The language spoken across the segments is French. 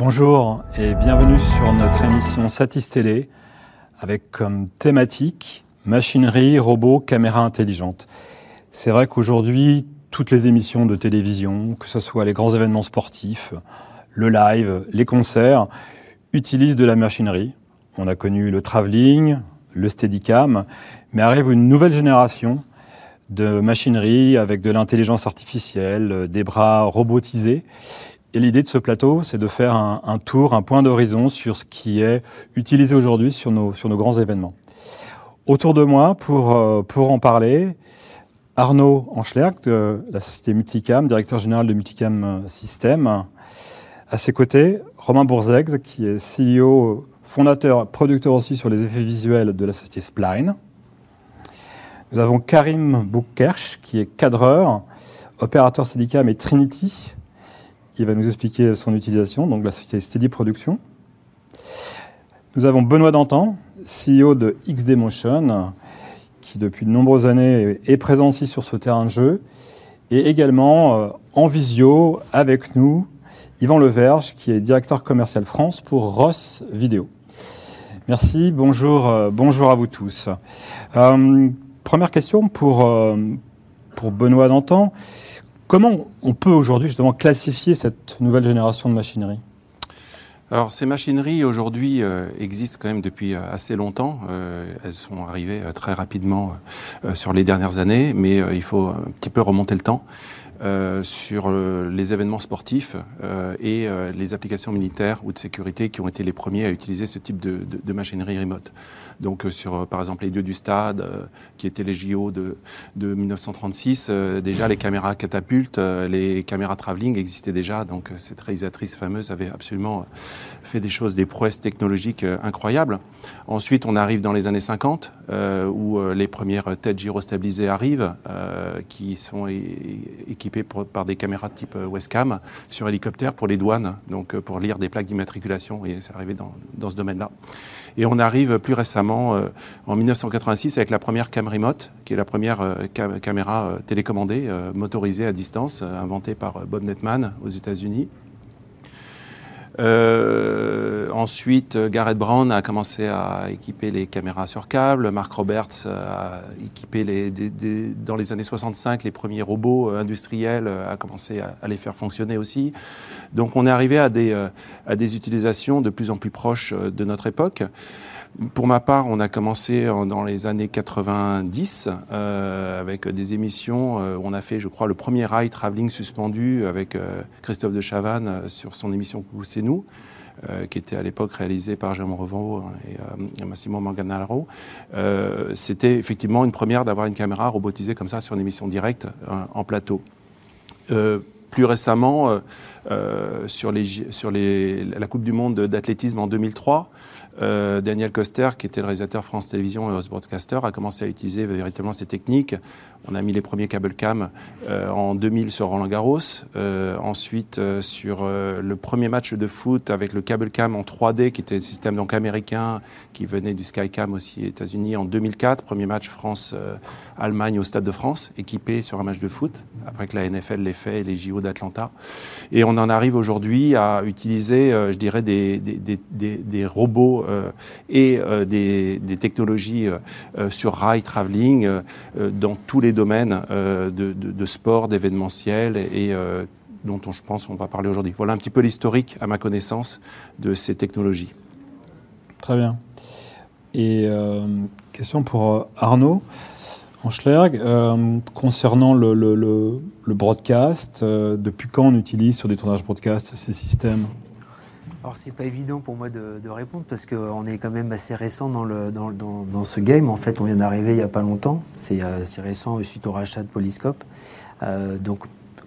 Bonjour et bienvenue sur notre émission Satis Télé avec comme thématique machinerie, robots, caméras intelligentes. C'est vrai qu'aujourd'hui, toutes les émissions de télévision, que ce soit les grands événements sportifs, le live, les concerts, utilisent de la machinerie. On a connu le travelling, le steadicam, mais arrive une nouvelle génération de machinerie avec de l'intelligence artificielle, des bras robotisés. Et l'idée de ce plateau, c'est de faire un, tour, un point d'horizon sur ce qui est utilisé aujourd'hui sur nos, grands événements. Autour de moi, pour, euh, en parler, Arnaud Anschlerk de la société Multicam, directeur général de Multicam System. À ses côtés, Romain Bourzex, qui est CEO, fondateur, producteur aussi sur les effets visuels de la société Spline. Nous avons Karim Boukkerch, qui est cadreur, opérateur Steadicam et Trinity, il va nous expliquer son utilisation, donc la société Steady Production. Nous avons Benoît Dantan, CEO de XD Motion, qui depuis de nombreuses années est présent aussi sur ce terrain de jeu, et également euh, en visio avec nous, Yvan Leverge, qui est directeur commercial France pour Ross Vidéo. Merci, bonjour, euh, bonjour à vous tous. Euh, première question pour, pour Benoît Dantan. Comment on peut aujourd'hui justement classifier cette nouvelle génération de machinerie? Alors ces machineries aujourd'hui euh, existent quand même depuis euh, assez longtemps. Euh, elles sont arrivées très rapidement sur les dernières années, mais il faut un petit peu remonter le temps. Sur les événements sportifs et les applications militaires ou de sécurité qui ont été les premiers à utiliser ce type de, de machinerie remote. Donc euh, sur, euh, par exemple, les dieux du stade, euh, qui étaient les JO de, de 1936, déjà les caméras catapultes, les caméras travelling existaient déjà. Donc cette réalisatrice fameuse avait absolument fait des choses, des prouesses technologiques incroyables. Ensuite, on arrive dans les années 50, où les premières têtes gyrostabilisées arrivent, qui sont par des caméras de type Westcam sur hélicoptère pour les douanes, donc pour lire des plaques d'immatriculation. Et c'est arrivé dans, dans ce domaine-là. Et on arrive plus récemment, euh, en 1986, avec la première cam remote, qui est la première euh, caméra euh, télécommandée, motorisée à distance, inventée par Bob Netman aux États-Unis. Euh, ensuite, Garrett Brown a commencé à équiper les caméras sur câble. Mark Roberts a équipé les, dans les années 65 les premiers robots industriels, a commencé à, à, les faire fonctionner aussi. Donc on est arrivé à des, à des utilisations de plus en plus proches de notre époque. Pour ma part, on a commencé dans les années 90 euh, avec des émissions. Euh, on a fait, je crois, le premier rail travelling suspendu avec euh, Christophe de Chavannes euh, sur son émission Coucou c'est nous. qui était à l'époque réalisé par Jérôme Revaux et, Massimo Manganaro. C'était effectivement une première d'avoir une caméra robotisée comme ça sur une émission directe en plateau. plus récemment, sur, la Coupe du Monde d'athlétisme en 2003, euh, Daniel Coster, qui était le réalisateur France Télévisions et Host Broadcaster, a commencé à utiliser véritablement ces techniques. On a mis les premiers cable cam euh, en 2000 sur Roland Garros. Euh, ensuite, sur le premier match de foot avec le cable cam en 3D, qui était un système donc américain, qui venait du Skycam aussi aux États-Unis en 2004. Premier match France-Allemagne au Stade de France, équipé sur un match de foot, après que la NFL l'ait fait et les JO d'Atlanta. Et on en arrive aujourd'hui à utiliser, je dirais, des, des, des, des robots et euh, des, technologies euh, sur rail, travelling, dans tous les domaines de, sport, d'événementiel et dont on, je pense on va parler aujourd'hui. Voilà un petit peu l'historique, à ma connaissance, de ces technologies. Très bien. Et question pour Arnaud Anschlerg, concernant le broadcast, depuis quand on utilise sur des tournages broadcast ces systèmes? Alors c'est pas évident pour moi de, répondre parce qu'on est quand même assez récent dans, le, dans, dans, ce game. En fait, on vient d'arriver il n'y a pas longtemps. C'est euh, récent suite au rachat de Polyscope. Euh, donc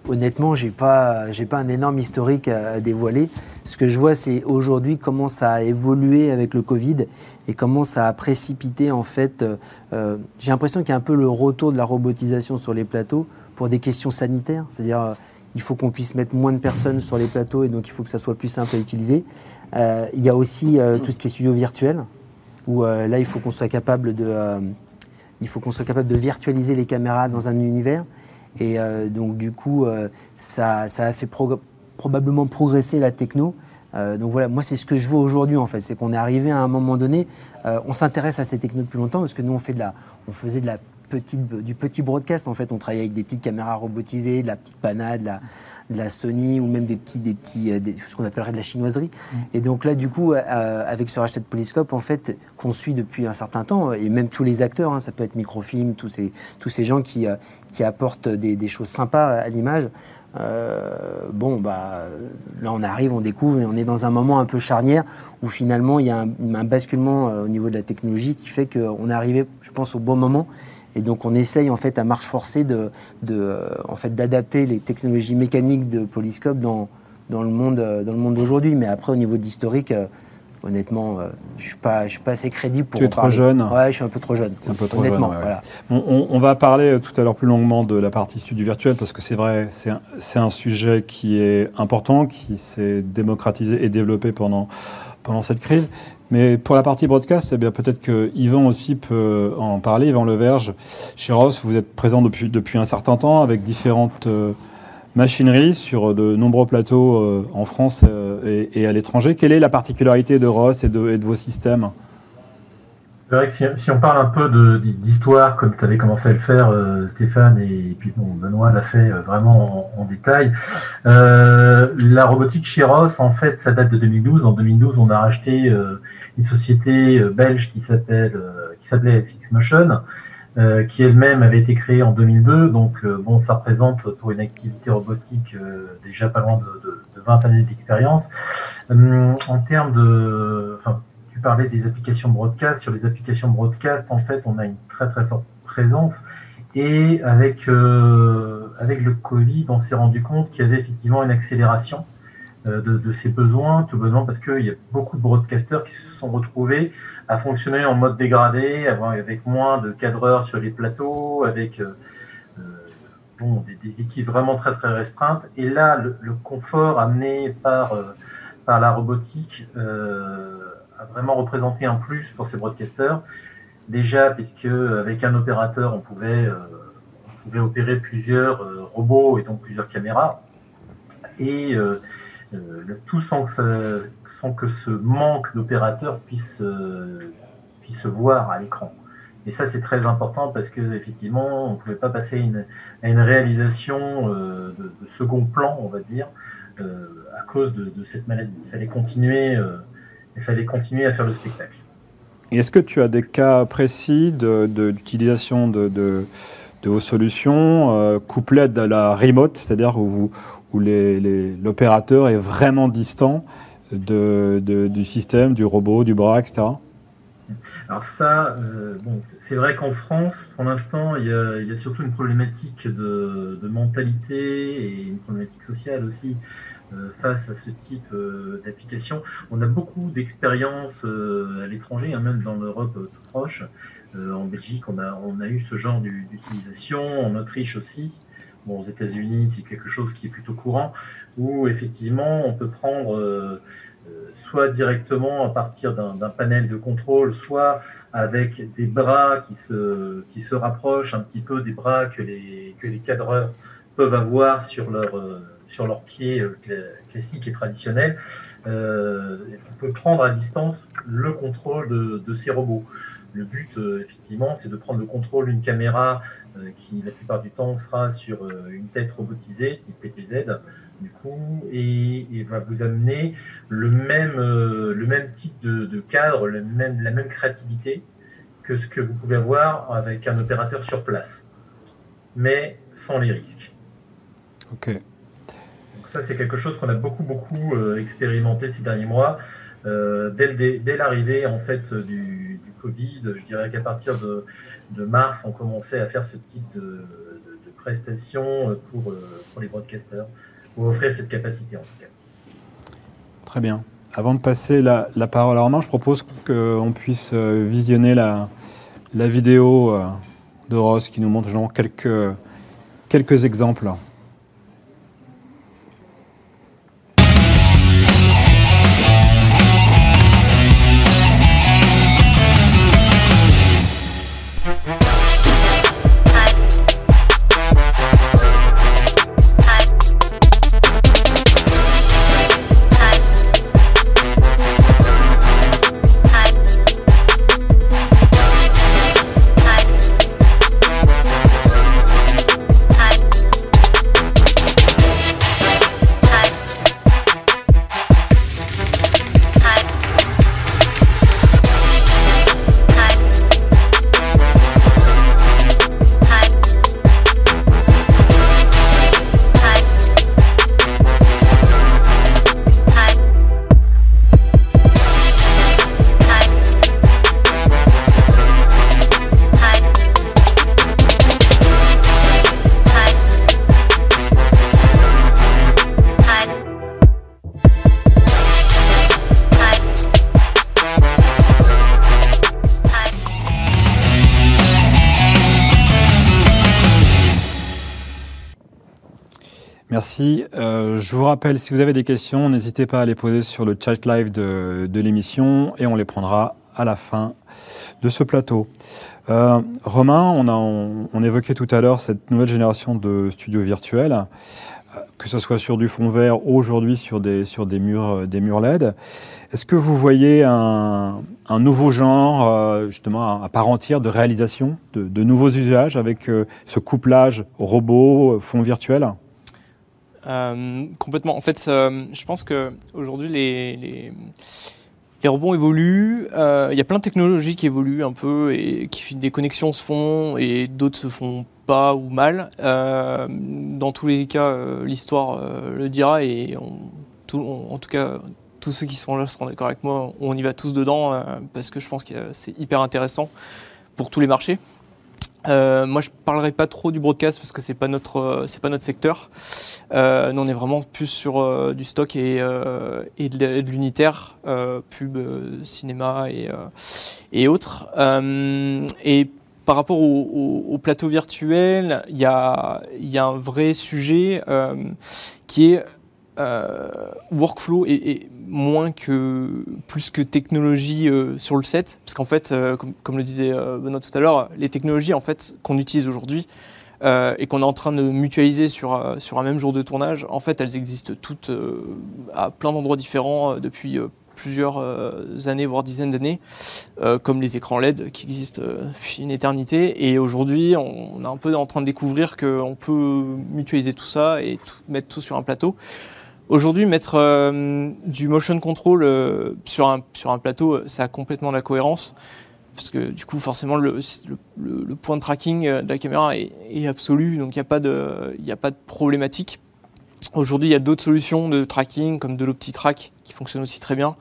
honnêtement, j'ai pas j'ai pas un énorme historique à, dévoiler. Ce que je vois, c'est aujourd'hui comment ça a évolué avec le Covid et comment ça a précipité en fait. Euh, j'ai l'impression qu'il y a un peu le retour de la robotisation sur les plateaux pour des questions sanitaires, c'est-à-dire il faut qu'on puisse mettre moins de personnes sur les plateaux et donc il faut que ça soit plus simple à utiliser. Euh, il y a aussi euh, tout ce qui est studio virtuel, où euh, là il faut qu'on soit capable de, il faut qu'on soit capable de virtualiser les caméras dans un univers. Et donc du coup, ça, ça, a fait probablement progresser la techno. donc voilà, moi c'est ce que je vois aujourd'hui en fait, c'est qu'on est arrivé à un moment donné, on s'intéresse à ces technos depuis longtemps parce que nous on fait de la, on faisait de la du petit broadcast. En fait, on travaillait avec des petites caméras robotisées, de la petite Pana, de la, de la Sony ou même des petits, des petits, euh, ce qu'on appellerait de la chinoiserie. Mm. Et donc là, du coup, euh, avec ce rachat de Polyscope, en fait, qu'on suit depuis un certain temps, et même tous les acteurs, hein, ça peut être Microfilm, tous ces, tous ces gens qui, euh, qui apportent des, des, choses sympas à l'image. bon, bah, là on arrive, on découvre et on est dans un moment un peu charnière où finalement il y a un, un basculement au niveau de la technologie qui fait qu'on est arrivé, je pense, au bon moment et donc on essaye en fait à marche forcée de, euh, en fait d'adapter les technologies mécaniques de Polyscope dans, dans le monde euh, dans le monde d'aujourd'hui. Mais après au niveau d'historique, euh, honnêtement, je suis pas je suis pas assez crédible pour. Tu es trop jeune. Ouais, je suis un peu trop jeune. Un peu trop honnêtement, jeune, voilà. on, va parler tout à l'heure plus longuement de la partie studio virtuel parce que c'est vrai, c'est un, un sujet qui est important, qui s'est démocratisé et développé pendant pendant cette crise. Mais pour la partie broadcast, eh bien peut-être que Yvan aussi peut en parler. Yvan Leverge, chez Ross, vous êtes présent depuis, depuis un certain temps avec différentes euh, machineries sur de nombreux plateaux euh, en France euh, et, à l'étranger. Quelle est la particularité de Ross et de vos systèmes? C'est vrai que si, on parle un peu d'histoire, comme tu avais commencé à le faire, euh, Stéphane, et, puis bon, Benoît l'a fait euh, vraiment en, détail, euh, la robotique chez Ross, en fait, ça date de 2012. En 2012, on a racheté une société belge qui s'appelait Fixmotion, qui elle-même avait été créée en 2002. Donc, bon, ça représente pour une activité robotique déjà pas loin de, de, de 20 années d'expérience. Hum, en termes de, parlais des applications broadcast. Sur les applications broadcast, en fait, on a une très très forte présence. Et avec, euh, avec le Covid, on s'est rendu compte qu'il y avait effectivement une accélération euh, de, ces besoins, tout bonnement parce qu'il y a beaucoup de broadcasters qui se sont retrouvés à fonctionner en mode dégradé, avec moins de cadreurs sur les plateaux, avec euh, bon, des, équipes vraiment très très restreintes. Et là, le, confort amené par, par la robotique vraiment représenté un plus pour ces broadcasters. Déjà, puisque avec un opérateur, on pouvait, euh, on pouvait opérer plusieurs euh, robots et donc plusieurs caméras. Et euh, le tout sans que, sans que ce manque d'opérateurs puisse, puisse se voir à l'écran. Et ça, c'est très important parce que effectivement, on ne pouvait pas passer une, à une réalisation de, second plan, on va dire, à cause de, cette maladie. Il fallait continuer il fallait continuer à faire le spectacle. Est-ce que tu as des cas précis d'utilisation de, de, de, vos solutions euh, couplées à la remote, c'est-à-dire où, où l'opérateur est vraiment distant du système, du robot, du bras, etc. Alors ça, euh, bon, c'est vrai qu'en France, pour l'instant, il, il, y a surtout une problématique de, de, mentalité et une problématique sociale aussi. Euh, face à ce type euh, d'application. On a beaucoup d'expériences euh, à l'étranger, hein, même dans l'Europe tout proche. en Belgique, on a, eu ce genre d'utilisation, en Autriche aussi. Aux États-Unis, c'est quelque chose qui est plutôt courant, où effectivement, on peut prendre soit directement à partir d'un panel de contrôle, soit avec des bras qui se, rapprochent un petit peu des bras que les, que les cadreurs peuvent avoir sur leur, sur leurs pieds euh, classiques et traditionnels, euh, on peut prendre à distance le contrôle de, ces robots. Le but, euh, effectivement, c'est de prendre le contrôle d'une caméra qui, la plupart du temps, sera sur une tête robotisée, type PTZ, du coup, et, va vous amener le même, le même type de, cadre, la même créativité que ce que vous pouvez avoir avec un opérateur sur place, mais sans les risques. Ça, c'est quelque chose qu'on a beaucoup, beaucoup euh, expérimenté ces derniers mois. Euh, dès, l'arrivée en fait du, Covid, je dirais qu'à partir de, mars, on commençait à faire ce type de, prestations pour, euh, les broadcasters, pour offrir cette capacité en tout cas. Très bien. Avant de passer la, parole à Romain, je propose qu'on puisse visionner la, vidéo de Ross qui nous montre quelques exemples. Merci. Euh, je vous rappelle, si vous avez des questions, n'hésitez pas à les poser sur le chat live de, l'émission et on les prendra à la fin de ce plateau. Euh, Romain, on, a, on, évoquait tout à l'heure cette nouvelle génération de studios virtuels, euh, que ce soit sur du fond vert ou aujourd'hui sur des, sur des, murs, des murs LED. Est-ce que vous voyez un, un nouveau genre, justement, à, part entière de réalisation, de, de nouveaux usages avec ce couplage robot, fond virtuel Complètement. En fait, je pense qu'aujourd'hui, les, les les robots évoluent, euh, il y a plein de technologies qui évoluent un peu et qui des connexions se font et d'autres se font pas ou mal. Euh, dans tous les cas, euh, l'histoire le dira et en tout cas, tous ceux qui sont là seront d'accord avec moi, on y va tous dedans parce que je pense que c'est hyper intéressant pour tous les marchés. Euh, moi, je parlerai pas trop du broadcast parce que c'est pas notre euh, c'est pas notre secteur. Euh, nous, on est vraiment plus sur euh, du stock et, et de, l'unitaire, pub, cinéma et, et autres. et par rapport au, au, plateau virtuel, il y a, y a un vrai sujet qui est workflow et, et moins que plus que technologie euh, sur le set, parce qu'en fait, euh, comme, le disait euh, Benoît tout à l'heure, les technologies en fait qu'on utilise aujourd'hui et qu'on est en train de mutualiser sur sur un même jour de tournage, en fait, elles existent toutes à plein d'endroits différents depuis plusieurs années, voire dizaines d'années, comme les écrans LED qui existent depuis une éternité. Et aujourd'hui, on, est un peu en train de découvrir qu'on peut mutualiser tout ça et mettre tout sur un plateau. Aujourd'hui, mettre euh, du motion control euh, sur, un, plateau, euh, ça a complètement la cohérence. Parce que du coup, forcément, le, point de tracking de la caméra est, absolu, donc il n'y a, pas de, a pas de problématique. Aujourd'hui, il y a d'autres solutions de tracking, comme de l'OptiTrack, qui fonctionnent aussi très bien.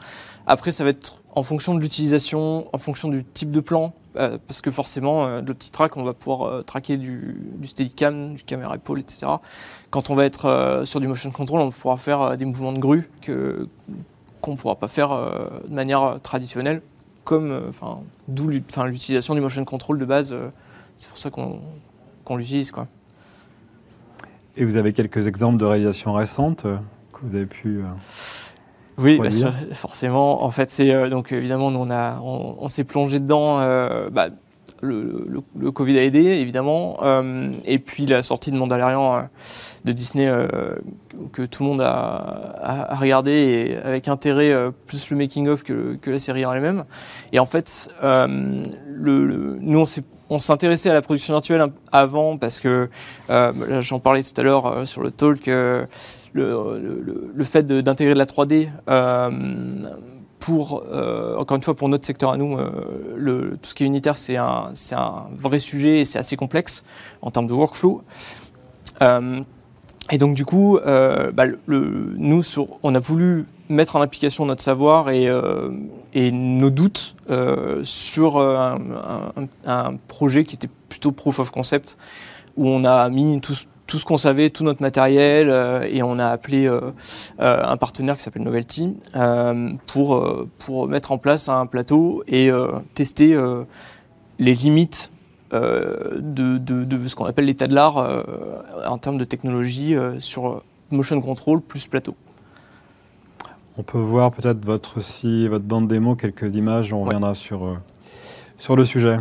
Après, ça va être en fonction de l'utilisation, en fonction du type de plan, parce que forcément, de l'OptiTrack, on va pouvoir traquer du, du Steadicam, du caméra épaule, etc. Quand on va être euh, sur du motion control, on pourra faire euh, des mouvements de grue que qu'on ne pourra pas faire euh, de manière traditionnelle, comme enfin d'où l'utilisation du motion control de base. c'est pour ça qu'on l'utilise quoi. Et vous avez quelques exemples de réalisations récentes que vous avez pu oui, bah, forcément. En fait, c'est donc évidemment, nous, on, a, on, s'est plongé dedans. Bah, le, Covid a aidé, évidemment. Euh, et puis la sortie de Mandalorian euh, de Disney, euh, que tout le monde a, regardé avec intérêt, plus le making-of que, la série en elle-même. Et en fait, le, nous, on s'intéressait à la production virtuelle avant parce que, j'en parlais tout à l'heure sur le talk, le, fait d'intégrer de, la 3D pour, euh, encore une fois, pour notre secteur à nous, euh, tout ce qui est unitaire, c'est un, un, vrai sujet et c'est assez complexe en termes de workflow. Euh, et donc, du coup, bah, nous, on a voulu mettre en application notre savoir et, nos doutes sur un, un, un, projet qui était plutôt proof of concept, où on a mis tous, tout ce qu'on savait, tout notre matériel, euh, et on a appelé euh, euh, un partenaire qui s'appelle Novelty pour, pour mettre en place un plateau et tester les limites de, de, ce qu'on appelle l'état de l'art en termes de technologie sur motion control plus plateau. On peut voir peut-être votre, si, votre bande démo, quelques images, on reviendra sur, sur le sujet.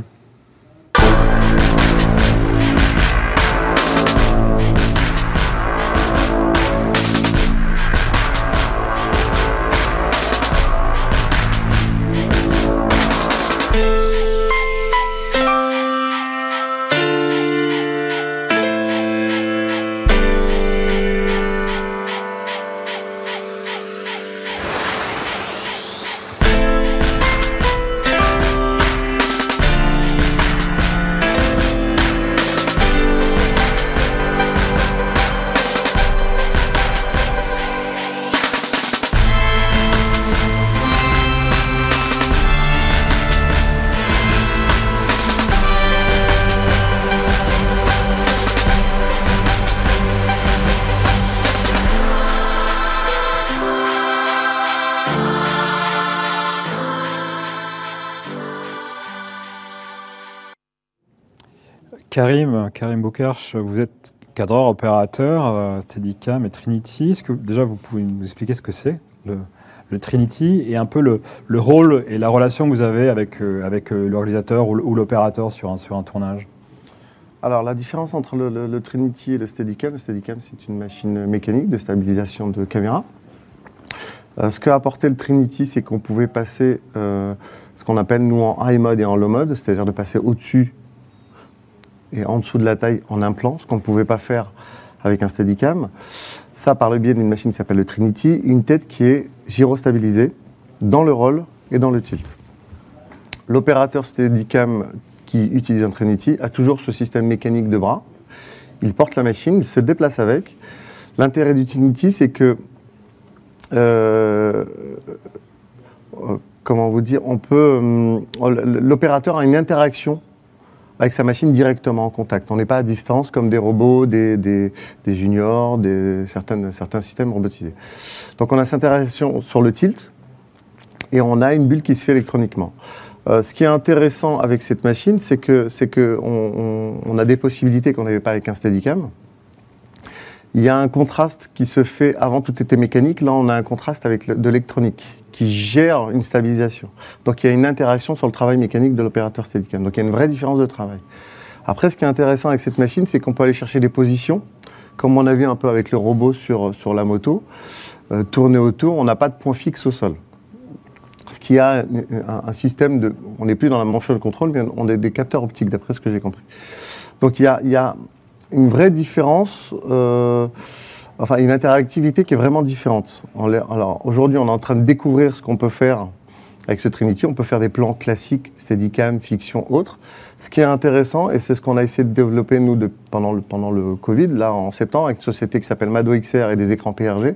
Karim, Karim Boukarch, vous êtes cadreur, opérateur, euh, Steadicam et Trinity. Est-ce que déjà vous pouvez nous expliquer ce que c'est le, Trinity et un peu le, le, rôle et la relation que vous avez avec, euh, avec euh, l'organisateur ou, l'opérateur sur un, sur un tournage? Alors la différence entre le, Trinity et le Steadicam, le Steadicam c'est une machine mécanique de stabilisation de caméra. Euh, ce qu'a apporté le Trinity, c'est qu'on pouvait passer euh, ce qu'on appelle nous en high mode et en low mode, c'est-à-dire de passer au-dessus et en dessous de la taille en un plan, ce qu'on ne pouvait pas faire avec un Steadicam. Ça par le biais d'une machine qui s'appelle le Trinity, une tête qui est gyrostabilisée dans le roll et dans le tilt. L'opérateur Steadicam qui utilise un Trinity a toujours ce système mécanique de bras. Il porte la machine, il se déplace avec. L'intérêt du Trinity, c'est que euh, comment vous dire, on peut, euh, l'opérateur a une interaction avec sa machine directement en contact. On n'est pas à distance comme des robots, des, des, juniors, des, certaines, certains systèmes robotisés. Donc on a cette interaction sur le tilt et on a une bulle qui se fait électroniquement. Euh, ce qui est intéressant avec cette machine, c'est que c'est que on, a des possibilités qu'on n'avait pas avec un Steadicam. Il y a un contraste qui se fait, avant tout était mécanique, là on a un contraste avec de l'électronique qui gère une stabilisation. Donc il y a une interaction sur le travail mécanique de l'opérateur Steadicam. Donc il y a une vraie différence de travail. Après, ce qui est intéressant avec cette machine, c'est qu'on peut aller chercher des positions, comme on a vu un peu avec le robot sur, sur la moto, euh, tourner autour, on n'a pas de point fixe au sol. Ce qui a un, système de... On n'est plus dans la manche de contrôle, mais on a des capteurs optiques, d'après ce que j'ai compris. Donc il y a, il y a une vraie différence, euh, enfin une interactivité qui est vraiment différente. Alors aujourd'hui, on est en train de découvrir ce qu'on peut faire avec ce Trinity. On peut faire des plans classiques, Steadicam, fiction, autres. Ce qui est intéressant, et c'est ce qu'on a essayé de développer nous pendant, le, pendant le Covid, là en septembre, avec une société qui s'appelle Mado XR et des écrans PRG,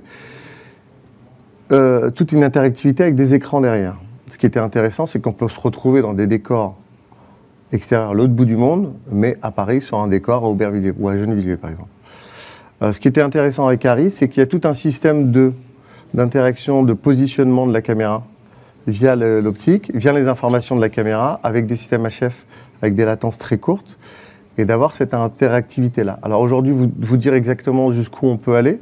euh, toute une interactivité avec des écrans derrière. Ce qui était intéressant, c'est qu'on peut se retrouver dans des décors extérieur l'autre bout du monde, mais à Paris sur un décor à Aubervilliers ou à Gennevilliers par exemple. Euh, ce qui était intéressant avec Harry, c'est qu'il y a tout un système de d'interaction, de positionnement de la caméra via l'optique, via les informations de la caméra, avec des systèmes HF avec des latences très courtes, et d'avoir cette interactivité-là. Alors aujourd'hui, vous dire exactement jusqu'où on peut aller,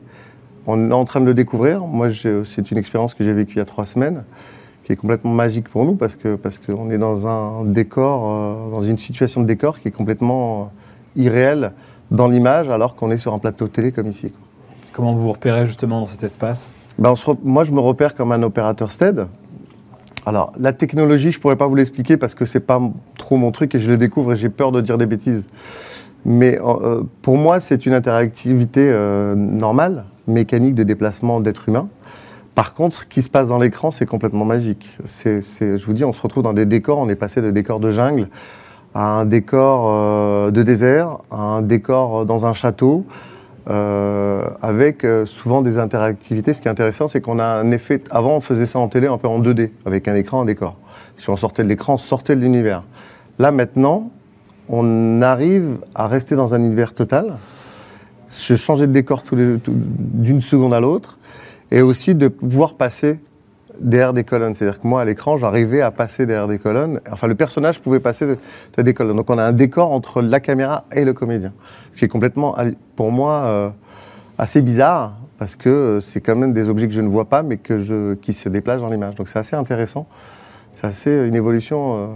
on est en train de le découvrir. Moi, c'est une expérience que j'ai vécue il y a trois semaines qui est complètement magique pour nous parce que parce qu'on est dans un décor, euh, dans une situation de décor qui est complètement euh, irréelle dans l'image, alors qu'on est sur un plateau télé comme ici. Quoi. Comment vous vous repérez justement dans cet espace? Ben on se Moi, je me repère comme un opérateur STED. Alors, la technologie, je pourrais pas vous l'expliquer parce que c'est pas trop mon truc et je le découvre et j'ai peur de dire des bêtises. Mais euh, pour moi, c'est une interactivité euh, normale, mécanique de déplacement d'êtres humains. Par contre, ce qui se passe dans l'écran, c'est complètement magique. C'est, je vous dis, on se retrouve dans des décors, on est passé de décors de jungle à un décor euh, de désert, à un décor euh, dans un château, euh, avec souvent des interactivités. Ce qui est intéressant, c'est qu'on a un effet... Avant, on faisait ça en télé un peu en 2D, avec un écran, un décor. Si on sortait de l'écran, on sortait de l'univers. Là, maintenant, on arrive à rester dans un univers total, se changer de décor d'une seconde à l'autre, et aussi de pouvoir passer derrière des colonnes. C'est-à-dire que moi, à l'écran, j'arrivais à passer derrière des colonnes. Enfin, le personnage pouvait passer de, de des colonnes. Donc, on a un décor entre la caméra et le comédien. Ce qui est complètement, pour moi, euh, assez bizarre, parce que euh, c'est quand même des objets que je ne vois pas, mais qui se déplacent dans l'image. Donc, c'est assez intéressant. C'est assez une évolution euh,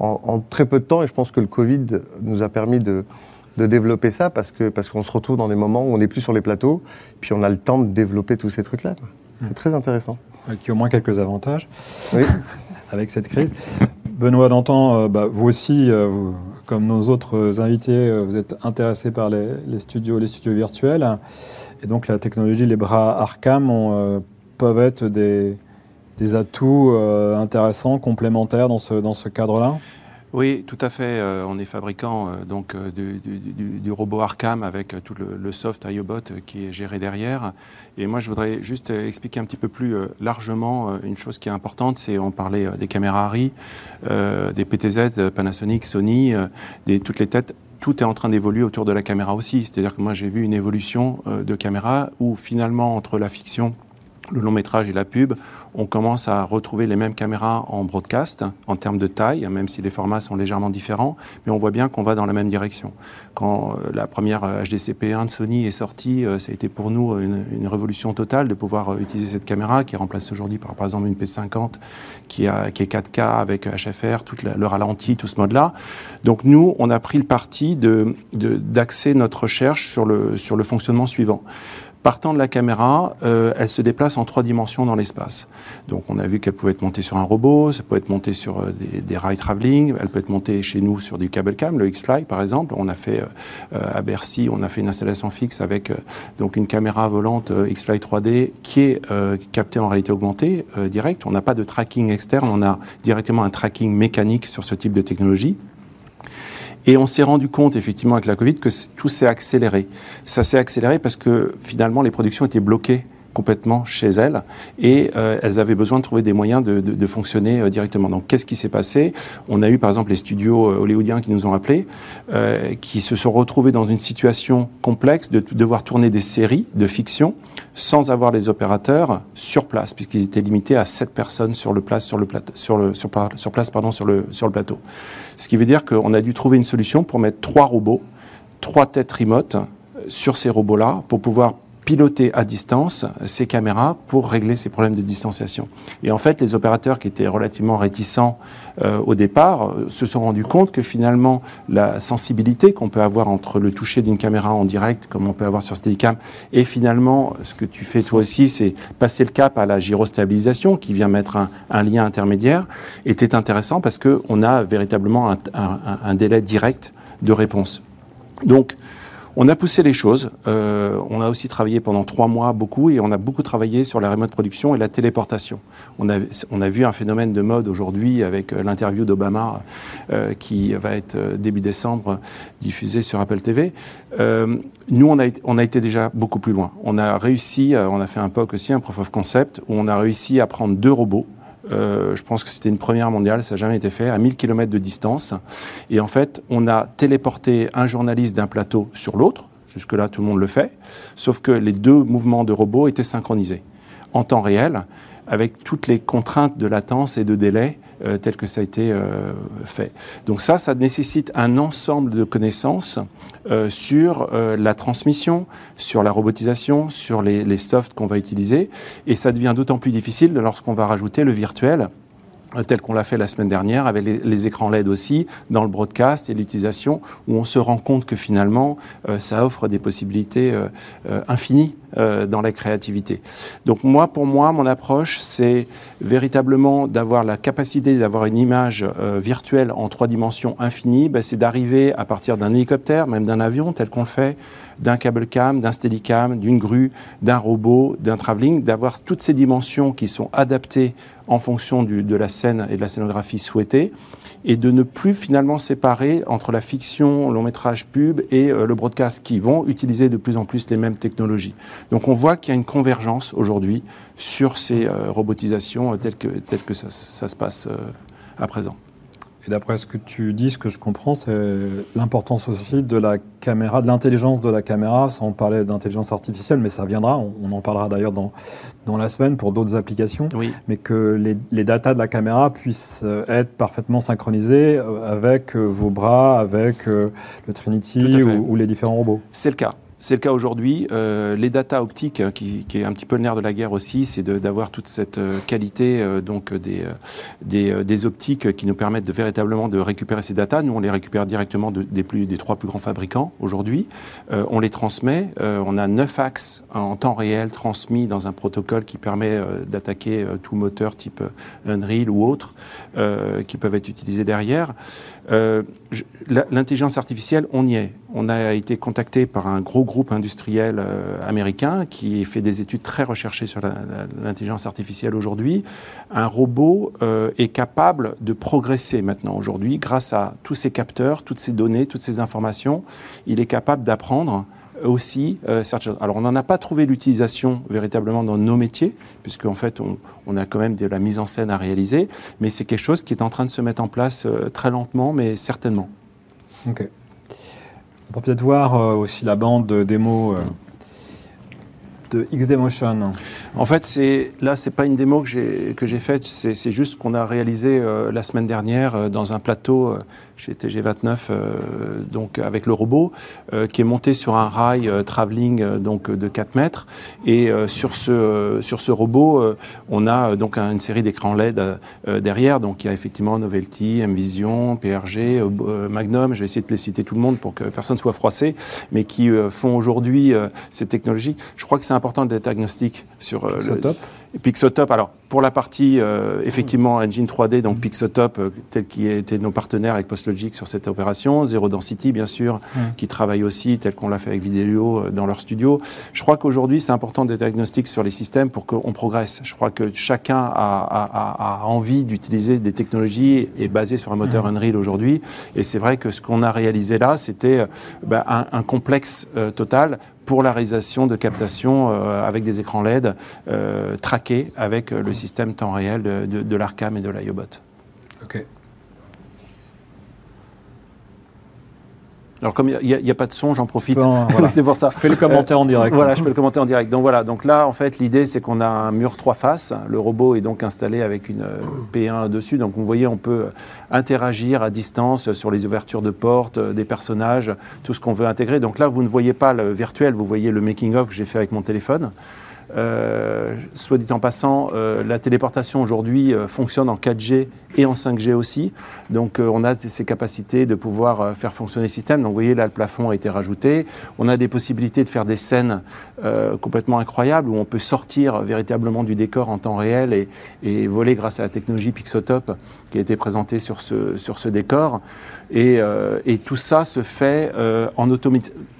en, très peu de temps. Et je pense que le Covid nous a permis de, de développer ça parce que parce qu'on se retrouve dans des moments où on n'est plus sur les plateaux, puis on a le temps de développer tous ces trucs-là. C'est très intéressant. Qui a au moins quelques avantages oui. avec cette crise. Benoît Dantan, euh, bah, vous aussi, euh, vous, comme nos autres invités, euh, vous êtes intéressé par les, les, studios, les studios virtuels, et donc la technologie, les bras Arcam ont, peuvent être des, des atouts intéressants, complémentaires dans ce, dans ce cadre-là? Oui, tout à fait. Euh, on est fabricant euh, donc euh, du, robot Arcam avec tout le, soft IOBot qui est géré derrière. Et moi, je voudrais juste expliquer un petit peu plus largement une chose qui est importante. C'est on parlait des caméras Arri, des PTZ, Panasonic, Sony, toutes les têtes tout est en train d'évoluer autour de la caméra aussi. C'est-à-dire que moi, j'ai vu une évolution de caméra où finalement, entre la fiction le long métrage et la pub, on commence à retrouver les mêmes caméras en broadcast en termes de taille, même si les formats sont légèrement différents, mais on voit bien qu'on va dans la même direction. Quand euh, la première HDCP1 de Sony est sortie, euh, ça a été pour nous une, révolution totale de pouvoir euh, utiliser cette caméra qui remplace aujourd'hui par, par exemple une P50 qui, est 4K avec HFR, tout le ralenti, tout ce mode-là. Donc nous, on a pris le parti d'axer notre recherche sur le fonctionnement suivant. Partant de la caméra, euh, elle se déplace en trois dimensions dans l'espace. Donc on a vu qu'elle pouvait être montée sur un robot, ça peut être montée sur euh, des, rails travelling, elle peut être montée chez nous sur du cable cam, le X-Fly par exemple. On a fait euh, à Bercy, on a fait une installation fixe avec donc une caméra volante X-Fly 3D qui est captée en réalité augmentée direct. On n'a pas de tracking externe, on a directement un tracking mécanique sur ce type de technologie. Et on s'est rendu compte, effectivement, avec la Covid, que tout s'est accéléré. Ça s'est accéléré parce que finalement, les productions étaient bloquées complètement chez elles et euh, elles avaient besoin de trouver des moyens de, fonctionner euh, directement. Donc qu'est-ce qui s'est passé? On a eu par exemple les studios euh, hollywoodiens qui nous ont appelés, qui se sont retrouvés dans une situation complexe de devoir tourner des séries de fiction sans avoir les opérateurs sur place, puisqu'ils étaient limités à 7 personnes sur le place, sur le plateau, sur le, sur, place, pardon, sur le, sur le plateau. Ce qui veut dire qu'on a dû trouver une solution pour mettre trois robots, trois têtes remote sur ces robots-là pour pouvoir piloter à distance ces caméras pour régler ces problèmes de distanciation. Et en fait, les opérateurs qui étaient relativement réticents euh, au départ euh, se sont rendus compte que finalement la sensibilité qu'on peut avoir entre le toucher d'une caméra en direct, comme on peut avoir sur Steadicam, et finalement ce que tu fais toi aussi, c'est passer le cap à la gyrostabilisation qui vient mettre un, lien intermédiaire, était intéressant parce qu'on a véritablement un, un, un délai direct de réponse. Donc, on a poussé les choses. Euh, on a aussi travaillé pendant trois mois beaucoup et on a beaucoup travaillé sur la remote production et la téléportation. On a, on a vu un phénomène de mode aujourd'hui avec euh, l'interview d'Obama euh, qui va être euh, début décembre diffusée sur Apple TV. Euh, nous, on a, on a été déjà beaucoup plus loin. On a réussi, euh, on a fait un POC aussi, un proof of concept, où on a réussi à prendre deux robots je pense que c'était une première mondiale, ça n'a jamais été fait, à 1000 km de distance. Et en fait, on a téléporté un journaliste d'un plateau sur l'autre. Jusque-là, tout le monde le fait. Sauf que les deux mouvements de robots étaient synchronisés en temps réel, avec toutes les contraintes de latence et de délai euh, tel que ça a été euh, fait. Donc ça, ça nécessite un ensemble de connaissances euh, sur la transmission, sur la robotisation, sur les, les softs qu'on va utiliser, et ça devient d'autant plus difficile lorsqu'on va rajouter le virtuel tel qu'on l'a fait la semaine dernière, avec les, écrans LED aussi, dans le broadcast et l'utilisation, où on se rend compte que finalement, euh, ça offre des possibilités euh, euh infinies euh, dans la créativité. Donc moi, pour moi, mon approche, c'est véritablement d'avoir la capacité d'avoir une image euh, virtuelle en trois dimensions infinies, ben, c'est d'arriver à partir d'un hélicoptère, même d'un avion, tel qu'on le fait, d'un câble cam, d'un steadicam, d'une grue, d'un robot, d'un travelling, d'avoir toutes ces dimensions qui sont adaptées en fonction de la scène et de la scénographie souhaitée, et de ne plus finalement séparer entre la fiction, long métrage pub et euh, le broadcast qui vont utiliser de plus en plus les mêmes technologies. Donc on voit qu'il y a une convergence aujourd'hui sur ces euh, robotisations euh, telles que, telles que ça, se passe à présent. Et d'après ce que tu dis, ce que je comprends, c'est l'importance aussi de la caméra, de l'intelligence de la caméra, sans parler d'intelligence artificielle, mais ça viendra, on, on en parlera d'ailleurs dans, dans la semaine pour d'autres applications, Oui. mais que les, les datas de la caméra puissent euh, être parfaitement synchronisées euh, avec euh, vos bras, avec le Trinity ou, ou les différents robots. C'est le cas. C'est le cas aujourd'hui. Euh, les data optiques, hein, qui, est un petit peu le nerf de la guerre aussi, c'est d'avoir toute cette euh, qualité euh, donc des, optiques qui nous permettent de véritablement de récupérer ces datas. Nous, on les récupère directement de- des, trois plus grands fabricants aujourd'hui. On les transmet. On a neuf axes en temps réel transmis dans un protocole qui permet d'attaquer tout moteur type Unreal ou autre qui peuvent être utilisés derrière. L'intelligence artificielle, on y est. On a été contacté par un gros groupe industriel euh, américain qui fait des études très recherchées sur l'intelligence artificielle aujourd'hui. Un robot euh, est capable de progresser maintenant aujourd'hui grâce à tous ces capteurs, toutes ces données, toutes ces informations. Il est capable d'apprendre aussi euh. Alors on n'en a pas trouvé l'utilisation véritablement dans nos métiers, puisqu'en fait on, a quand même de la mise en scène à réaliser, mais c'est quelque chose qui est en train de se mettre en place euh, très lentement, mais certainement. On peut peut-être voir euh, aussi la bande de démo euh, de XD Motion. En fait, c'est là, c'est pas une démo que j'ai que j'ai faite, c'est c'est juste qu'on a réalisé euh, la semaine dernière euh, dans un plateau euh, chez TG29, euh, donc avec le robot, euh, qui est monté sur un rail travelling donc de 4 mètres. Et sur ce sur ce robot, on a donc un- une série d'écrans LED derrière. Donc il y a effectivement Novelty, Mvision, PRG, Magnum. Je vais essayer de les citer tout le monde pour que personne soit froissé, mais qui font aujourd'hui ces technologies. Je crois que c'est important d'être agnostique sur euh, Pixotop. Pixotop, alors pour la partie euh, effectivement engine 3D, donc Pixotop, euh, tel qui était nos partenaires avec PostLogic sur cette opération, Zero Density bien sûr, qui travaille aussi tel qu'on l'a fait avec Vidéo euh, dans leur studio. Je crois qu'aujourd'hui c'est important d'être agnostique sur les systèmes pour qu'on progresse. Je crois que chacun a, a- a- a envie d'utiliser des technologies et basé sur un moteur Unreal aujourd'hui. Et c'est vrai que ce qu'on a réalisé là, c'était bah, un, un complexe total pour la réalisation de captation euh, avec des écrans LED euh, traqués avec euh, le système temps réel de, l'Arcam et de l'IOBot. Ok. Alors comme il n'y a, pas de son, j'en profite. Bon, voilà. c'est pour ça. Fais le commentaire en direct. Voilà, je peux le commenter en direct. Donc voilà, donc là, en fait, l'idée, c'est qu'on a un mur trois faces. Le robot est donc installé avec une euh, P1 dessus. Donc vous voyez, on peut interagir à distance sur les ouvertures de portes, euh, des personnages, tout ce qu'on veut intégrer. Donc là, vous ne voyez pas le virtuel, vous voyez le making-of que j'ai fait avec mon téléphone. Euh, soit dit en passant, euh, la téléportation aujourd'hui euh, fonctionne en 4G et en 5G aussi. Donc on a ces capacités de pouvoir faire fonctionner le système. Donc vous voyez là, le plafond a été rajouté. On a des possibilités de faire des scènes complètement incroyables où on peut sortir véritablement du décor en temps réel et, et voler grâce à la technologie Pixotop qui a été présentée sur ce, sur ce décor. Et, euh, et tout ça se fait euh, en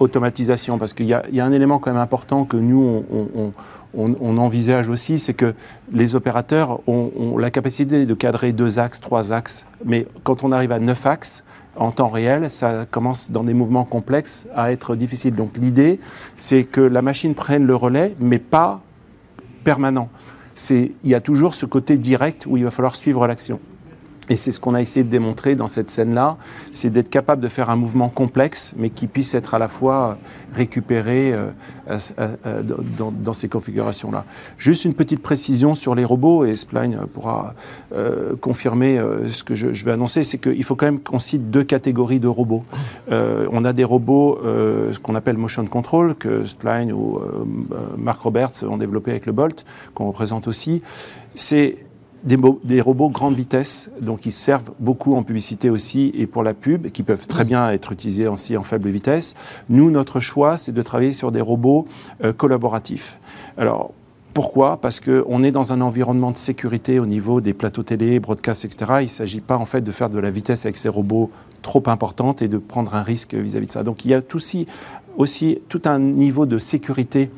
automatisation parce qu'il y, y a un élément quand même important que nous, on, on- on- envisage aussi, c'est que les opérateurs ont, ont la capacité de cadrer deux axes, trois axes, mais quand on arrive à neuf axes, en temps réel, ça commence dans des mouvements complexes à être difficile. Donc l'idée, c'est que la machine prenne le relais, mais pas permanent. Il y a toujours ce côté direct où il va falloir suivre l'action. Et c'est ce qu'on a essayé de démontrer dans cette scène-là, c'est d'être capable de faire un mouvement complexe, mais qui puisse être à la fois récupéré euh, à- à- dans, ces configurations-là. Juste une petite précision sur les robots, et Spline pourra euh, confirmer euh, ce que je, vais annoncer, c'est qu'il faut quand même qu'on cite deux catégories de robots. Euh, on a des robots, euh, ce qu'on appelle motion control, que Spline ou euh, Mark Roberts ont développé avec le Bolt, qu'on représente aussi. C'est des, robots grande vitesse, donc ils servent beaucoup en publicité aussi et pour la pub, qui peuvent très bien être utilisés aussi en faible vitesse. Nous, notre choix, c'est de travailler sur des robots euh, collaboratifs. Alors, pourquoi? Parce qu'on est dans un environnement de sécurité au niveau des plateaux télé, broadcast, etc. Il ne s'agit pas en fait de faire de la vitesse avec ces robots trop importante et de prendre un risque vis-à-vis de ça. Donc il y a aussi, aussi tout un niveau de sécurité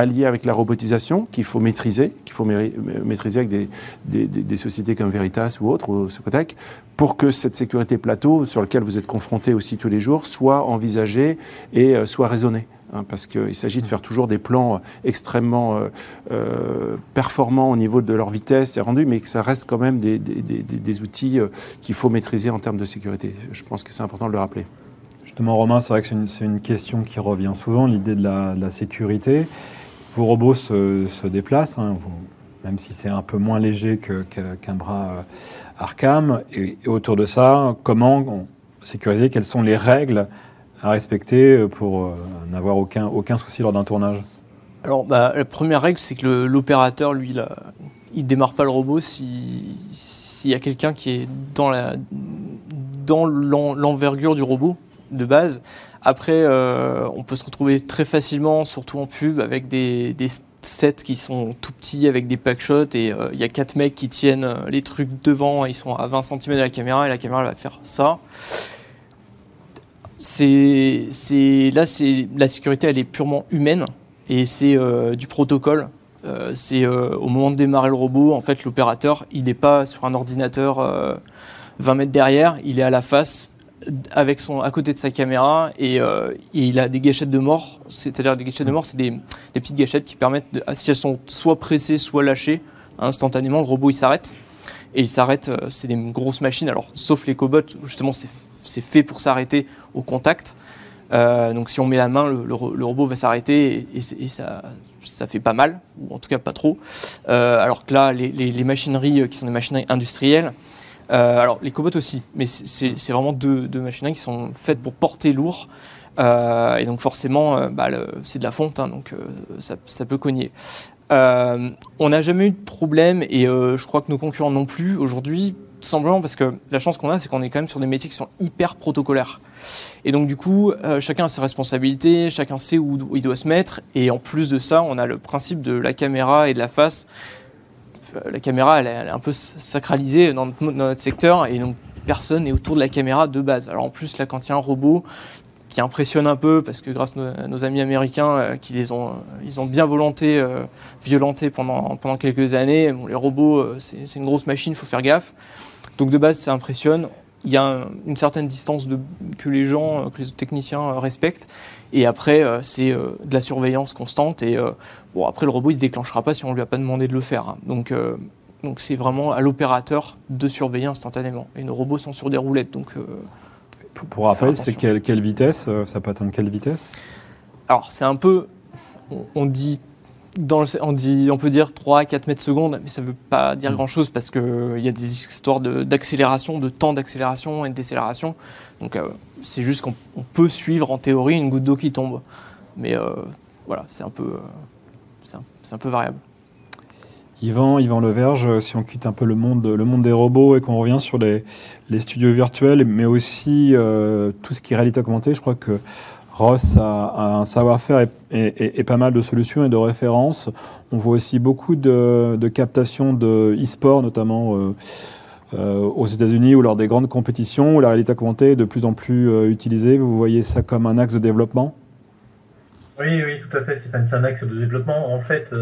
allié avec la robotisation qu'il faut maîtriser, qu'il faut maî- maîtriser avec des, des- sociétés comme Veritas ou autres, ou Socotec, pour que cette sécurité plateau, sur laquelle vous êtes confronté aussi tous les jours, soit envisagée et euh, soit raisonnée. hein, parce qu'il s'agit de faire toujours des plans euh, extrêmement euh, performants au niveau de leur vitesse et rendu, mais que ça reste quand même des, des- des- outils qu'il faut maîtriser en termes de sécurité. Je pense que c'est important de le rappeler. Justement, Romain, c'est vrai que c'est une, une question qui revient souvent, l'idée de la sécurité. Vos robots se, déplacent, hein, même si c'est un peu moins léger qu'un bras euh, Arkham. Et, autour de ça, comment sécuriser Quelles sont les règles à respecter pour euh, n'avoir aucun, souci lors d'un tournage? Alors, bah, la première règle, c'est que l'opérateur, lui, là, il démarre pas le robot si- s'il y a quelqu'un qui est dans l'envergure du robot de base. Après, euh, on peut se retrouver très facilement, surtout en pub, avec des, sets qui sont tout petits, avec des packshots, et euh, il y a quatre mecs qui tiennent euh, les trucs devant, ils sont à 20 cm de la caméra, et la caméra va faire ça. C'est, là, c'est, la sécurité, elle est purement humaine et c'est euh, du protocole. Euh, c'est euh, au moment de démarrer le robot, en fait, l'opérateur, il n'est pas sur un ordinateur euh, 20 mètres derrière, il est à la face, avec son, à côté de sa caméra, et, euh, et il a des gâchettes de mort. C'est-à-dire des gâchettes de mort, c'est des, petites gâchettes qui permettent, si elles sont soit pressées, soit lâchées, instantanément, le robot il s'arrête. Et il s'arrête, euh, c'est des grosses machines, alors sauf les cobots, justement c'est fait pour s'arrêter au contact. donc si on met la main, le, robot va s'arrêter et, ça, ça fait pas mal, ou en tout cas pas trop. alors que là, les, machineries qui sont des machineries industrielles, alors les cobots aussi, mais c'est vraiment deux, machineries qui sont faites pour porter lourd. et donc forcément, bah, c'est de la fonte, hein, donc ça, peut cogner. on n'a jamais eu de problème et je crois que nos concurrents non plus aujourd'hui tout simplement parce que la chance qu'on a, c'est qu'on est quand même sur des métiers qui sont hyper protocolaires. Et donc du coup, euh, chacun a ses responsabilités, chacun sait où, il doit se mettre. Et en plus de ça, on a le principe de la caméra et de la face. Euh, la caméra, est, un peu sacralisée dans notre, secteur, et donc personne n'est autour de la caméra de base. Alors en plus, là, quand il y a un robot qui impressionne un peu, parce que grâce à nos, amis américains euh, qui les ont, ils ont bien volanté, violenté pendant, quelques années, les robots, c'est une grosse machine, il faut faire gaffe. Donc de base, ça impressionne. Il y a une certaine distance de, que les gens, que les techniciens euh, respectent. Et après, euh, c'est euh, de la surveillance constante. Et bon, après, le robot, il se déclenchera pas si on lui a pas demandé de le faire. Hein. Donc, donc c'est vraiment à l'opérateur de surveiller instantanément. Et nos robots sont sur des roulettes. Donc, pour rappel, c'est quelle, quelle, vitesse Ça peut atteindre quelle vitesse? Alors, c'est un peu. On dit on, dit, on peut dire 3 à 4 mètres secondes, mais ça ne veut pas dire mm. grand-chose parce qu'il y a des histoires d'accélération, de, temps d'accélération et de décélération. Donc euh, c'est juste qu'on peut suivre en théorie une goutte d'eau qui tombe. Mais euh, voilà, c'est un, peu, euh, un, peu variable. Yvan, Yvan Leverge, si on quitte un peu le monde, le monde des robots et qu'on revient sur les, les, studios virtuels, mais aussi tout ce qui est réalité augmentée, je crois que Ross a, un savoir-faire et, pas mal de solutions et de références. On voit aussi beaucoup de, captations de e-sport, notamment euh, euh, aux États-Unis ou lors des grandes compétitions où la réalité augmentée est de plus en plus euh, utilisée. Vous voyez ça comme un axe de développement? Oui, oui, tout à fait, Stéphane, c'est un axe de développement. En fait,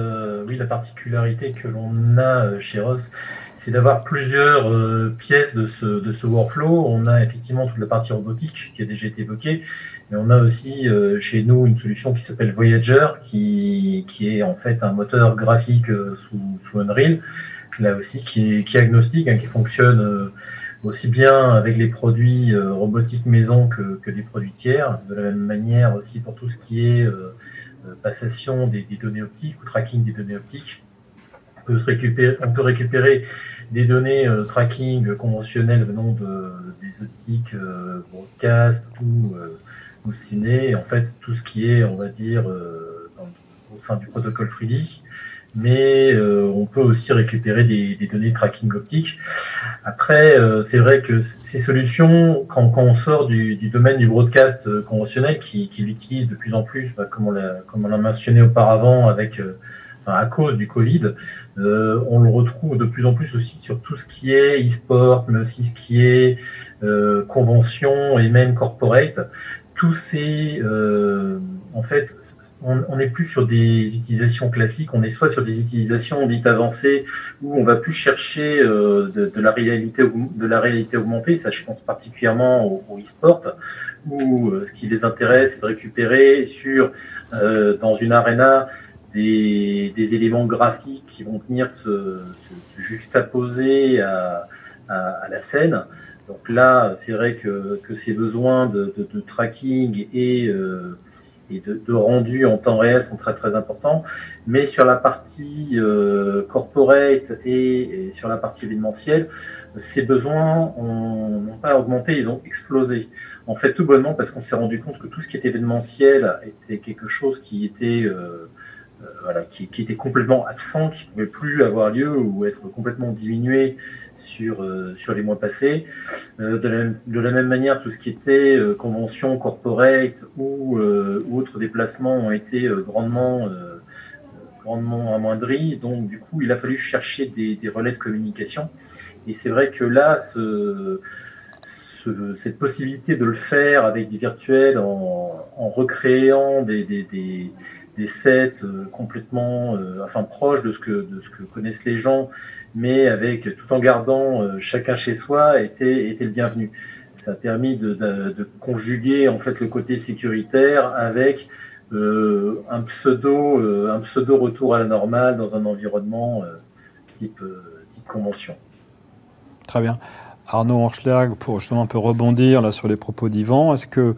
oui, la particularité que l'on a chez Ross, c'est d'avoir plusieurs pièces de ce, de ce workflow. On a effectivement toute la partie robotique qui a déjà été évoquée, mais on a aussi euh, chez nous une solution qui s'appelle Voyager, qui, qui est en fait un moteur graphique euh, sous, sous Unreal, là aussi qui est, qui est agnostique, hein, qui fonctionne euh, aussi bien avec les produits robotiques maison que, que les produits tiers, de la même manière aussi pour tout ce qui est passation des, données optiques ou tracking des données optiques. On peut, récupérer, des données tracking conventionnelles venant de, des optiques broadcast ou ou ciné, en fait tout ce qui est, on va dire, euh, au sein du protocole Freely. Mais euh, on peut aussi récupérer des, données tracking optique. Après, euh, c'est vrai que ces solutions, quand, on sort du, domaine du broadcast conventionnel, qui, qui l'utilise de plus en plus, bah, comme on l'a mentionné auparavant, avec à cause du Covid, on le retrouve de plus en plus aussi sur tout ce qui est e-sport, mais aussi ce qui est convention et même corporate tous ces, euh, en fait, on n'est plus sur des utilisations classiques, on est soit sur des utilisations dites avancées où on va plus chercher euh, de, la réalité, de la réalité augmentée. Ça, je pense particulièrement au, e-sport, où euh, ce qui les intéresse, c'est de récupérer sur dans une arena des, éléments graphiques qui vont venir se, juxtaposer à, à la scène. Donc là, c'est vrai que, ces besoins de, tracking et, euh, de, rendu en temps réel sont très très importants. Mais sur la partie euh, corporate et, sur la partie événementielle, ces besoins n'ont pas augmenté, ils ont explosé. En fait, tout bonnement parce qu'on s'est rendu compte que tout ce qui était événementiel était quelque chose qui était euh, voilà, qui, était complètement absent, qui ne pouvait plus avoir lieu ou être complètement diminué sur, euh, sur les mois passés. Euh, de, la, de, la, même manière, tout ce qui était euh, convention corporate ou, ou, autres déplacements ont été grandement, grandement amoindris. Donc, du coup, il a fallu chercher des, des relais de communication. Et c'est vrai que là, ce, cette possibilité de le faire avec du virtuel en, en recréant des, des, des sets complètement, enfin proches de ce que de ce que connaissent les gens mais avec tout en gardant euh, chacun chez soi était, était le bienvenu. Ça a permis de, conjuguer en fait le côté sécuritaire avec euh, un pseudo euh, un pseudo retour à la normale dans un environnement type, type convention. Très bien. Arnaud Hanschlag, pour justement un peu rebondir là sur les propos d'Yvan, est-ce que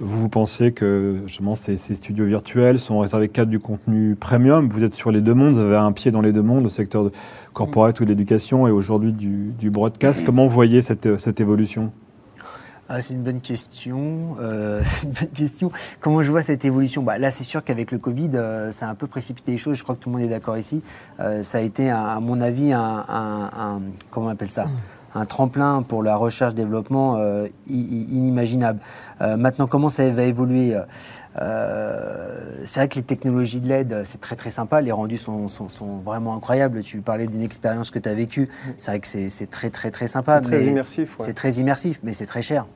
vous pensez que justement ces, studios virtuels sont réservés qu'à du contenu premium? Vous êtes sur les deux mondes, vous avez un pied dans les deux mondes, le secteur corporate ou de l'éducation et aujourd'hui du, du broadcast. Comment vous voyez cette, cette évolution? Ah, c'est une bonne question. Euh, une bonne question. Comment je vois cette évolution? Bah, Là, c'est sûr qu'avec le Covid, euh, ça a un peu précipité les choses. Je crois que tout le monde est d'accord ici. Euh, ça a été, à mon avis, un- comment on appelle ça? Un tremplin pour la recherche-développement euh, inimaginable. Euh, maintenant, comment ça va évoluer Euh, C'est vrai que les technologies de LED, c'est très très sympa. Les rendus sont, sont- sont vraiment incroyables. Tu parlais d'une expérience que tu as vécue. C'est vrai que c'est très très très sympa. C'est très immersif, ouais. C'est très immersif, mais c'est très cher.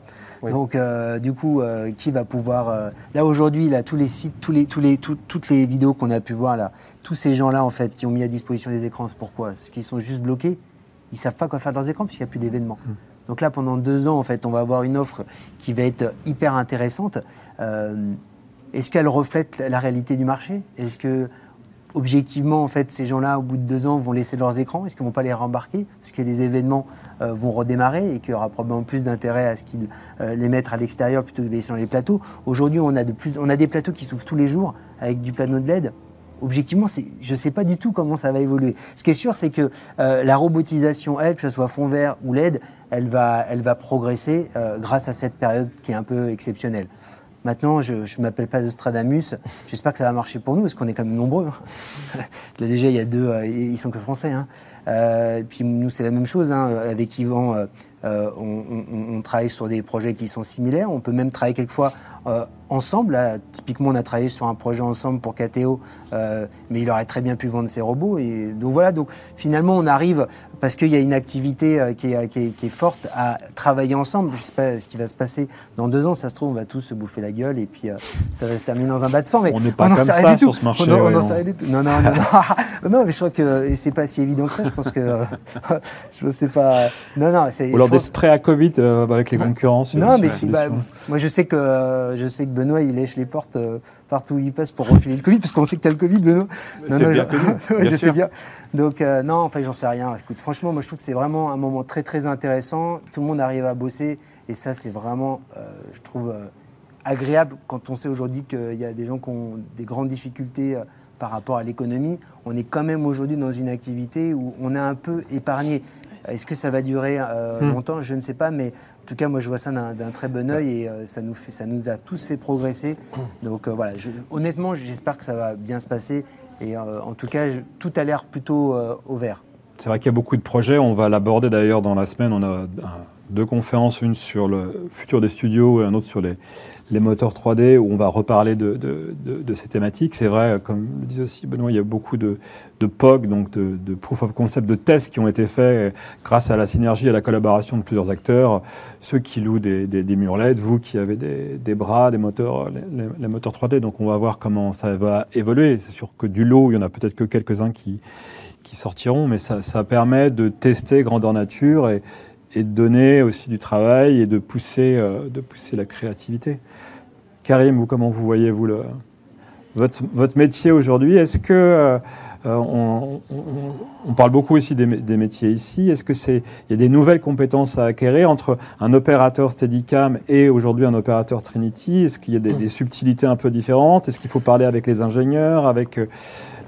Oui. Donc, euh, du coup, euh, qui va pouvoir euh, Là aujourd'hui, là, tous les sites, tous les, tous les, tout- toutes les vidéos qu'on a pu voir là, tous ces gens-là en fait, qui ont mis à disposition des écrans, c'est pourquoi? Parce qu'ils sont juste bloqués. Ils savent pas quoi faire de leurs écrans puisqu'il n'y a plus d'événements. Donc là, pendant deux ans, en fait, on va avoir une offre qui va être hyper intéressante. Euh, Est-ce qu'elle reflète la réalité du marché? Est-ce que objectivement, en fait, ces gens-là, au bout de deux ans, vont laisser leurs écrans? Est-ce qu'ils ne vont pas les rembarquer? Parce que les événements euh, vont redémarrer et qu'il y aura probablement plus d'intérêt à ce qu'ils euh, les mettent à l'extérieur plutôt que de les laisser dans les plateaux. Aujourd'hui, on, a de plus- on a des plateaux qui s'ouvrent tous les jours avec du panneau de LED. Objectivement, je ne sais pas du tout comment ça va évoluer. Ce qui est sûr, c'est que euh, la robotisation, elle, que ce soit fond vert ou LED, elle va, progresser euh, grâce à cette période qui est un peu exceptionnelle. Maintenant, je ne m'appelle pas Nostradamus. J'espère que ça va marcher pour nous, parce qu'on est quand même nombreux. Là, déjà, il y a deux, euh, ils sont que français. hein. Euh, puis nous, c'est la même chose. hein. Avec Yvan, on travaille sur des projets qui sont similaires. On peut même travailler quelquefois euh, ensemble. Là, typiquement, on a travaillé sur un projet ensemble pour KTO, euh, mais il aurait très bien pu vendre ses robots. Et donc voilà, donc finalement, on arrive, parce qu'il y a une activité euh, qui, est, qui est- qui est forte, à travailler ensemble. Je ne sais pas ce qui va se passer dans deux ans. Ça se trouve, on va tous se bouffer la gueule et puis euh, ça va se terminer dans un bas de sang. Mais On n'est pas comme ça du sur tout. ce marché, On n'en- on ouais, n'en non. Non, non, non. Non, non mais je crois que c'est pas si évident que ça. Je pense que. euh, je sais pas. Non, non. Ou alors des sprays à Covid euh, avec les concurrents sur- non, sur mais si, bah, moi je sais que euh, je sais que Benoît il lèche les portes euh, partout où il passe pour refiler le Covid parce qu'on sait que tu as le Covid, Benoît. C'est non, bien je- connu, Ouais, bien je sûr. sais bien. Donc euh, non, enfin j'en sais rien. Écoute, franchement, moi je trouve que c'est vraiment un moment très très intéressant. Tout le monde arrive à bosser et ça c'est vraiment, euh, je trouve euh, agréable quand on sait aujourd'hui qu'il y a des gens qui ont des grandes difficultés euh, par rapport à l'économie. On est quand même aujourd'hui dans une activité où on est un peu épargné. Est-ce que ça va durer euh, Hmm. longtemps? Je ne sais pas, mais tout cas, moi, je vois ça d'un très bon œil et euh, ça, nous a tous fait progresser. Donc euh, voilà, honnêtement, j'espère que ça va bien se passer. Et euh, en tout cas, tout a l'air plutôt au vert. C'est vrai qu'il y a beaucoup de projets. On va l'aborder d'ailleurs dans la semaine. On a deux conférences, une sur le futur des studios et un autre sur les, les moteurs 3D, où on va reparler de, de- de- de ces thématiques. C'est vrai, comme le disait aussi Benoît, il y a beaucoup de, POC, donc de, proof of concept, de tests qui ont été faits grâce à la synergie et à la collaboration de plusieurs acteurs. Ceux qui louent des, des, des LED, vous qui avez des, des bras, des moteurs, les- les moteurs 3D. Donc on va voir comment ça va évoluer. C'est sûr que du lot, il y en a peut-être que quelques-uns qui, qui sortiront, mais ça, ça permet de tester grandeur nature et, et de donner aussi du travail et de pousser, euh, de pousser la créativité. Karim, vous, comment vous voyez vous le, votre, votre métier aujourd'hui? Est-ce que euh, on, on- on parle beaucoup aussi des, mé- des métiers ici. Est-ce que c'est il y a des nouvelles compétences à acquérir entre un opérateur Steadicam et aujourd'hui un opérateur Trinity? Est-ce qu'il y a des, des subtilités un peu différentes? Est-ce qu'il faut parler avec les ingénieurs, avec euh,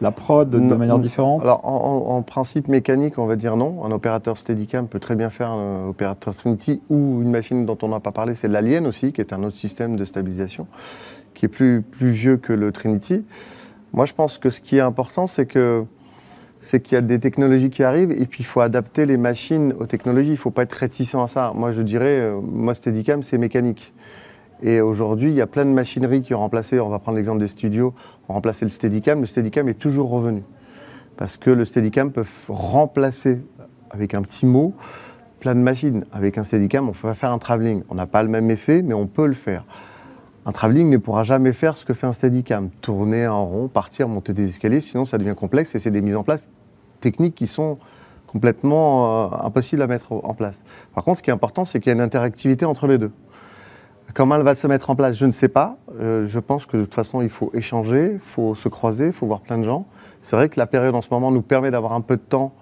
la prod de, manière différente? Alors, en principe mécanique, on va dire non. Un opérateur Steadicam peut très bien faire un opérateur Trinity ou une machine dont on n'a pas parlé, c'est l'Alien aussi, qui est un autre système de stabilisation, qui est plus, plus vieux que le Trinity. Moi, je pense que ce qui est important, c'est que c'est qu'il y a des technologies qui arrivent et puis il faut adapter les machines aux technologies. Il ne faut pas être réticent à ça. Moi, je dirais, euh, moi, Steadicam, c'est mécanique. Et aujourd'hui, il y a plein de machineries qui ont remplacé, on va prendre l'exemple des studios, ont remplacé le Steadicam. Le Steadicam est toujours revenu. Parce que le Steadicam peut remplacer, avec un petit mot, plein de machines. Avec un Steadicam, on peut faire un travelling. On n'a pas le même effet, mais on peut le faire. Un travelling ne pourra jamais faire ce que fait un Steadicam. Tourner en rond, partir, monter des escaliers, sinon ça devient complexe et c'est des mises en place techniques qui sont complètement euh, impossibles à mettre en place. Par contre, ce qui est important, c'est qu'il y a une interactivité entre les deux. Comment elle va se mettre en place, je ne sais pas. Euh, je pense que de toute façon, il faut échanger, il faut se croiser, il faut voir plein de gens. C'est vrai que la période en ce moment nous permet d'avoir un peu de temps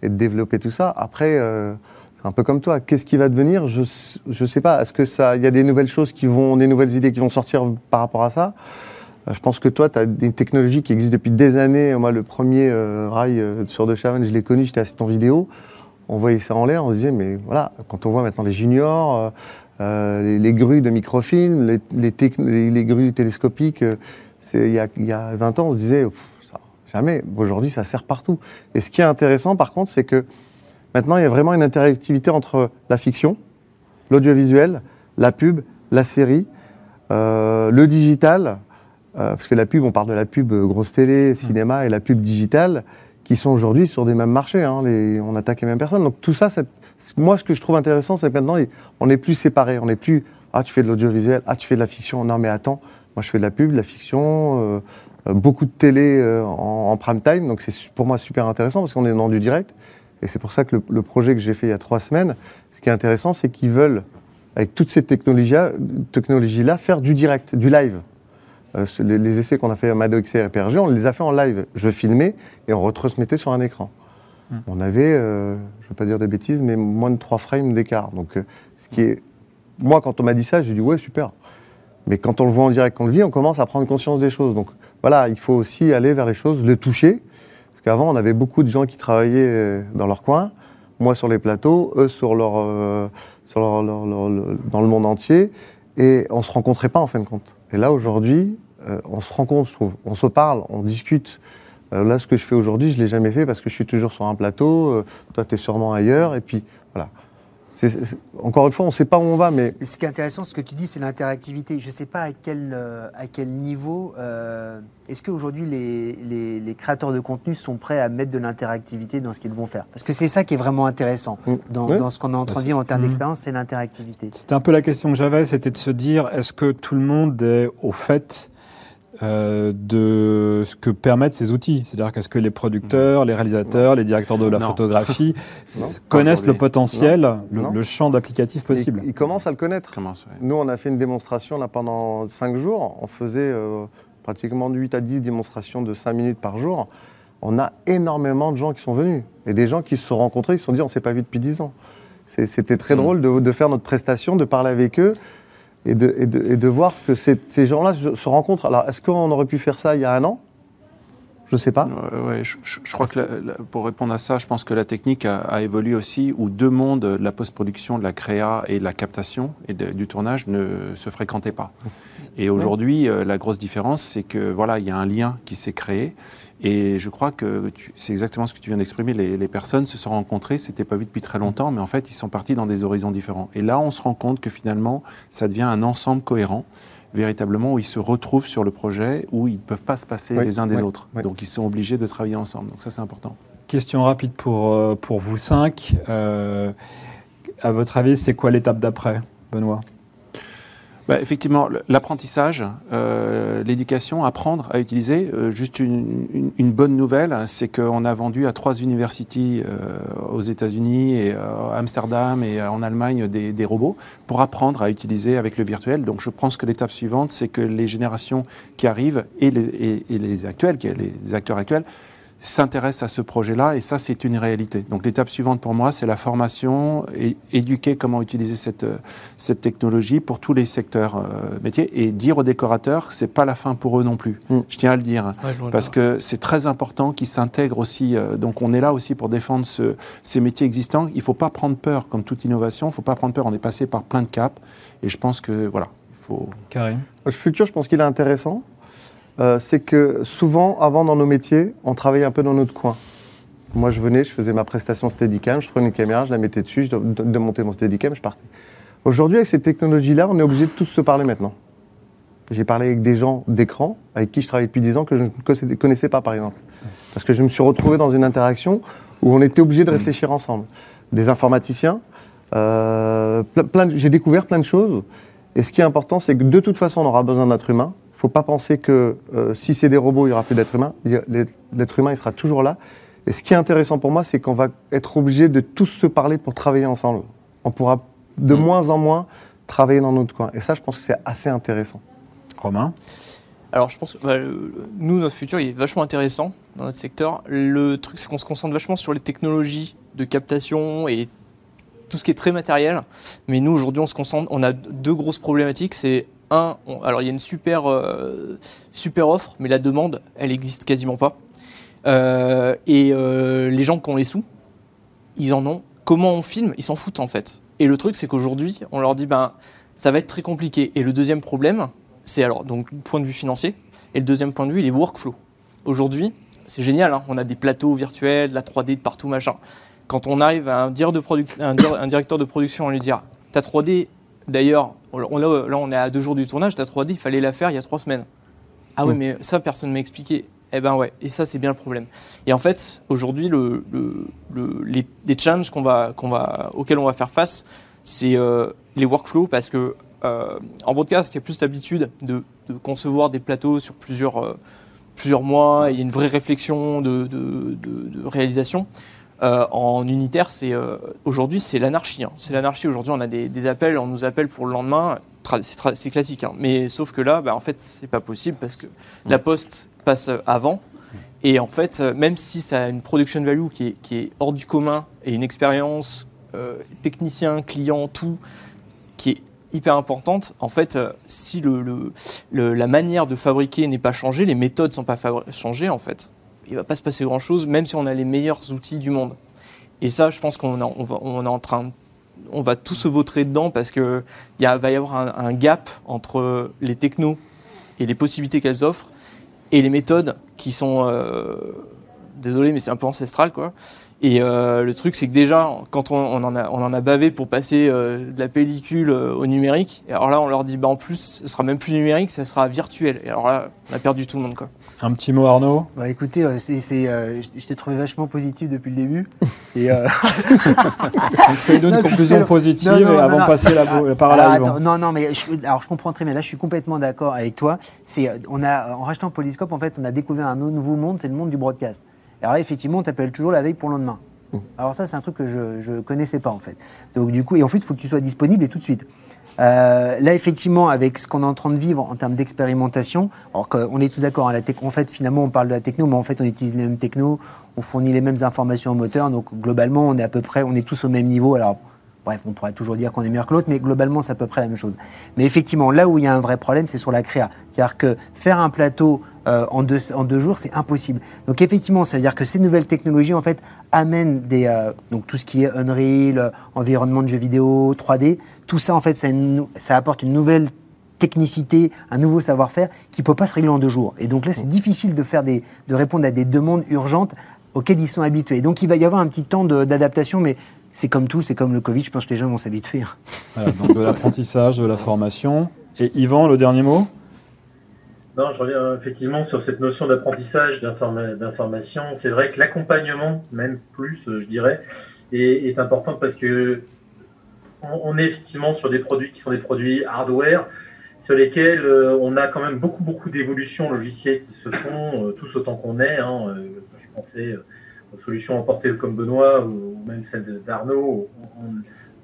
et de développer tout ça. Après, euh, C'est un peu comme toi. Qu'est-ce qui va devenir? Je ne sais pas. Est-ce que ça, il y a des nouvelles choses qui vont, des nouvelles idées qui vont sortir par rapport à ça? Euh, Je pense que toi, tu as des technologies qui existent depuis des années. Moi, le premier euh, rail euh, sur De Chavannes, je l'ai connu, j'étais assistant vidéo. On voyait ça en l'air, on se disait, mais voilà, quand on voit maintenant les juniors, euh, les, les grues de microfilm, les, les, les- grues télescopiques, il y, a, y a 20 ans, on se disait, ça, jamais. Aujourd'hui, ça sert partout. Et ce qui est intéressant, par contre, c'est que maintenant, il y a vraiment une interactivité entre la fiction, l'audiovisuel, la pub, la série, euh, le digital, euh, parce que la pub, on parle de la pub euh, grosse télé, cinéma, et la pub digitale, qui sont aujourd'hui sur des mêmes marchés. hein, les- on attaque les mêmes personnes. Donc tout ça, moi, ce que je trouve intéressant, c'est que maintenant, on n'est plus séparés. On n'est plus, ah, tu fais de l'audiovisuel, ah, tu fais de la fiction. Non, mais attends, moi, je fais de la pub, de la fiction, euh, beaucoup de télé en, en prime time. Donc c'est pour moi super intéressant parce qu'on est dans du direct. Et c'est pour ça que le, le projet que j'ai fait il y a trois semaines, ce qui est intéressant, c'est qu'ils veulent, avec toutes ces technologies-là, faire du direct, du live. Euh, les, les essais qu'on a fait à Mado XR et PRG, on les a fait en live. Je filmais et on retransmettait sur un écran. On avait, euh, je ne veux pas dire de bêtises, mais moins de 3 frames d'écart. Donc, euh, ce qui est. Moi, quand on m'a dit ça, j'ai dit ouais, super. Mais quand on le voit en direct, qu'on le vit, on commence à prendre conscience des choses. Donc voilà, il faut aussi aller vers les choses, le toucher. Qu'avant, on avait beaucoup de gens qui travaillaient dans leur coin, moi sur les plateaux, eux sur leur, euh, dans le monde entier, et on se rencontrait pas en fin de compte. Et là, aujourd'hui, euh, on se rencontre, je trouve. On se parle, on discute. Euh, là, ce que je fais aujourd'hui, je l'ai jamais fait parce que je suis toujours sur un plateau. toi, tu es sûrement ailleurs. Et puis, voilà. Encore une fois, on ne sait pas où on va, mais Mais ce qui est intéressant, ce que tu dis, c'est l'interactivité. Je ne sais pas à quel, euh, à quel niveau. euh, Est-ce qu'aujourd'hui, les, les, les créateurs de contenu sont prêts à mettre de l'interactivité dans ce qu'ils vont faire? Parce que c'est ça qui est vraiment intéressant Mm. dans, Oui. dans ce qu'on est en train de vivre en termes Mm. d'expérience, c'est l'interactivité. C'était un peu la question que j'avais, c'était de se dire, est-ce que tout le monde est au fait euh, de ce que permettent ces outils C'est-à-dire qu'est-ce que les producteurs, les réalisateurs, les directeurs de la Non. photographie Non. connaissent le potentiel, le, Non. le champ d'applicatifs possible ils, ils commencent à le connaître. Commence. Nous, on a fait une démonstration là, pendant 5 jours. On faisait euh, pratiquement de 8 à 10 démonstrations de 5 minutes par jour. On a énormément de gens qui sont venus. Et des gens qui se sont rencontrés, ils se sont dit on ne s'est pas vu depuis 10 ans. C'était très Mm. drôle de, de faire notre prestation, de parler avec eux et de, et de- et de voir que ces, ces gens-là se rencontrent. Alors, est-ce qu'on aurait pu faire ça il y a un an? Je ne sais pas. Ouais, ouais, je, crois que la- la- pour répondre à ça, je pense que la technique a, a évolué aussi, où deux mondes, de la post-production, de la créa et de la captation et de- du tournage, ne se fréquentaient pas. Et aujourd'hui, euh, la grosse différence, c'est que voilà, il y a un lien qui s'est créé. Et je crois que c'est exactement ce que tu viens d'exprimer. Les, les personnes se sont rencontrées, c'était pas vu depuis très longtemps, mais en fait, ils sont partis dans des horizons différents. Et là, on se rend compte que finalement, ça devient un ensemble cohérent, véritablement, où ils se retrouvent sur le projet, où ils ne peuvent pas se passer Oui, les uns des oui, autres. oui. Donc, ils sont obligés de travailler ensemble. Donc, ça, c'est important. Question rapide pour, euh, pour vous cinq. Euh, à votre avis, c'est quoi l'étape d'après, Benoît? Bah, effectivement, l'apprentissage, euh, l'éducation, apprendre à utiliser. Euh, juste une, bonne nouvelle, c'est qu'on a vendu à trois universités euh, aux États-Unis et euh, à Amsterdam et en Allemagne des, robots pour apprendre à utiliser avec le virtuel. Donc, je pense que l'étape suivante, c'est que les générations qui arrivent et les, et- les les acteurs actuels, s'intéressent à ce projet-là et ça, c'est une réalité. Donc l'étape suivante pour moi, c'est la formation et éduquer comment utiliser cette, euh, cette technologie pour tous les secteurs euh, métiers et dire aux décorateurs que c'est pas la fin pour eux non plus. Mm. Je tiens à le dire Ouais, parce que c'est très important qu'ils s'intègrent aussi. euh, donc on est là aussi pour défendre ce- ces métiers existants. Il faut pas prendre peur, comme toute innovation, il faut pas prendre peur. On est passé par plein de caps et je pense que voilà, il faut. Karim Le futur, je pense qu'il est intéressant. Euh, c'est que souvent, avant, dans nos métiers, on travaillait un peu dans notre coin. Moi, je venais, je faisais ma prestation Steadicam, je prenais une caméra, je la mettais dessus, je de- démontais mon Steadicam, je partais. Aujourd'hui, avec ces technologies-là, on est obligé de tous se parler maintenant. J'ai parlé avec des gens d'écran, avec qui je travaille depuis 10 ans, que je ne connaissais- pas, par exemple. Parce que je me suis retrouvé dans une interaction où on était obligé de réfléchir ensemble. Des informaticiens, euh, j'ai découvert plein de choses. Et ce qui est important, c'est que de toute façon, on aura besoin d'être humain. Il ne faut pas penser que euh, si c'est des robots, il n'y aura plus d'être humain. L'être- humain, il sera toujours là. Et ce qui est intéressant pour moi, c'est qu'on va être obligé de tous se parler pour travailler ensemble. On pourra de Mm. moins en moins travailler dans notre coin. Et ça, je pense que c'est assez intéressant. Romain? Alors, je pense que bah, nous, notre futur, il est vachement intéressant dans notre secteur. Le truc, c'est qu'on se concentre vachement sur les technologies de captation et tout ce qui est très matériel. Mais nous, aujourd'hui, on se concentre, on a deux grosses problématiques. C'est un, alors il y a une super, euh, offre, mais la demande, elle existe quasiment pas. Euh, et euh, les gens qui ont les sous, ils en ont. Comment on filme? Ils s'en foutent en fait. Et le truc, c'est qu'aujourd'hui, on leur dit, ben, ça va être très compliqué. Et le deuxième problème, c'est alors, donc, point de vue financier. Et le deuxième point de vue, il est workflow. Aujourd'hui, c'est génial, hein, on a des plateaux virtuels, la 3D de partout, machin. Quand on arrive à un directeur de production, on lui dit, ta 3D, d'ailleurs, on, là, on est à deux jours du tournage, ta 3D, il fallait la faire il y a trois semaines. Ah oui, Mm. mais ça, personne ne m'a expliqué. Eh ben ouais, et ça, c'est bien le problème. Et en fait, aujourd'hui, le, le- le- les, les challenges qu'on va, qu'on va, auxquels on va faire face, c'est euh, les workflows, parce que euh, en broadcast, il y a plus l'habitude de, de concevoir des plateaux sur plusieurs, euh, plusieurs mois, et il y a une vraie réflexion de, de- de- de réalisation. Euh, en unitaire, c'est euh, aujourd'hui c'est l'anarchie. hein. C'est l'anarchie. Aujourd'hui, on a des, des appels, on nous appelle pour le lendemain. C'est classique, hein. mais sauf que là, bah, en fait, c'est pas possible parce que la poste passe avant. Et en fait, euh, même si ça a une production value qui est, qui est hors du commun et une expérience euh, technicien, client, tout, qui est hyper importante, en fait, euh, si le, le- le- la manière de fabriquer n'est pas changée, les méthodes ne sont pas changées, en fait, il va pas se passer grand-chose, même si on a les meilleurs outils du monde. Et ça, je pense qu'on va, on est en train, on va tous se vautrer dedans parce que il va y avoir un, un gap entre les technos et les possibilités qu'elles offrent et les méthodes qui sont, euh, désolé, mais c'est un peu ancestral, quoi. Et euh, le truc, c'est que déjà, quand on, on en, a, on en a bavé pour passer euh, de la pellicule euh, au numérique, et alors là, on leur dit, bah, en plus, ce sera même plus numérique, ça sera virtuel. Et alors là, on a perdu tout le monde, quoi. Un petit mot, Arnaud? Bah écoutez, euh, c'est, c'est, euh, je t'ai trouvé vachement positif depuis le début. Et, euh, Non, une c'est conclusion positive Non, non, et non, avant de passer la, la parole à Yvan. non, non, mais je, alors je comprends très bien. Là, je suis complètement d'accord avec toi. C'est, on a, en rachetant Polyscope, en fait, on a découvert un nouveau monde, c'est le monde du broadcast. Alors là, effectivement, on t'appelle toujours la veille pour le lendemain. Alors ça, c'est un truc que je ne connaissais pas, en fait. Donc du coup, et il faut que tu sois disponible et tout de suite. Euh, là, effectivement, avec ce qu'on est en train de vivre en termes d'expérimentation, alors qu'on est tous d'accord, hein, en fait, finalement, on parle de la techno, mais en fait, on utilise les mêmes technos, on fournit les mêmes informations au moteur, donc globalement, on est à peu près, on est tous au même niveau. Alors, bref, on pourrait toujours dire qu'on est meilleur que l'autre, mais globalement, c'est à peu près la même chose. Mais effectivement, là où il y a un vrai problème, c'est sur la créa. C'est-à-dire que faire un plateau euh, en, deux, jours, c'est impossible. Donc effectivement, ça veut dire que ces nouvelles technologies, en fait, amènent des, euh, donc tout ce qui est Unreal, euh, environnement de jeux vidéo, 3D, tout ça, en fait, ça, apporte une nouvelle technicité, un nouveau savoir-faire qui peut pas se régler en deux jours. Et donc là, c'est difficile de faire des, de répondre à des demandes urgentes auxquelles ils sont habitués. Donc il va y avoir un petit temps d'adaptation, mais c'est comme tout, c'est comme le Covid, je pense que les gens vont s'habituer. Voilà, donc de l'apprentissage, de la formation. Et Yvan, le dernier mot? Non, je reviens effectivement sur cette notion d'apprentissage, d'informa- d'information. C'est vrai que l'accompagnement, même plus, je dirais, est, est important parce que on, on est effectivement sur des produits qui sont des produits hardware, sur lesquels euh, on a quand même beaucoup, beaucoup d'évolutions logicielles qui se font, euh, tous autant qu'on est. hein. Euh, je pensais solutions emportées comme Benoît ou, même celles de- d'Arnaud.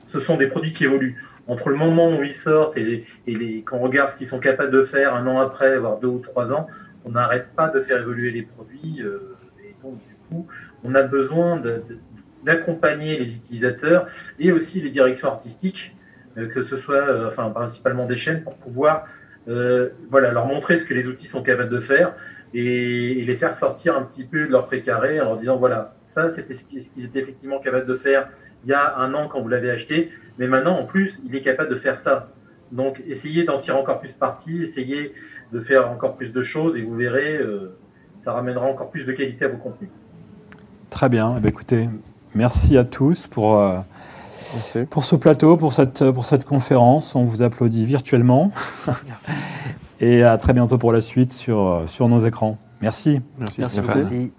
Ce sont des produits qui évoluent. Entre le moment où ils sortent et, et quand on regarde ce qu'ils sont capables de faire un an après, voire deux ou trois ans, on n'arrête pas de faire évoluer les produits. euh, et donc, du coup, on a besoin d'accompagner les utilisateurs et aussi les directions artistiques, euh, que ce soit, euh, enfin, principalement des chaînes, pour pouvoir voilà, leur montrer ce que les outils sont capables de faire et, et les faire sortir un petit peu de leur précaré en leur disant voilà, ça c'était ce qui- ce qu'ils étaient effectivement capables de faire il y a un an quand vous l'avez acheté, mais maintenant en plus il est capable de faire ça. Donc essayez d'en tirer encore plus parti, essayez de faire encore plus de choses et vous verrez, euh, ça ramènera encore plus de qualité à vos contenus. Très bien. Eh bien, écoutez, merci à tous pour, euh, Merci. pour ce plateau, pour cette, pour cette conférence. On vous applaudit virtuellement. Merci. Et à très bientôt pour la suite sur, sur nos écrans. Merci. Merci. Merci.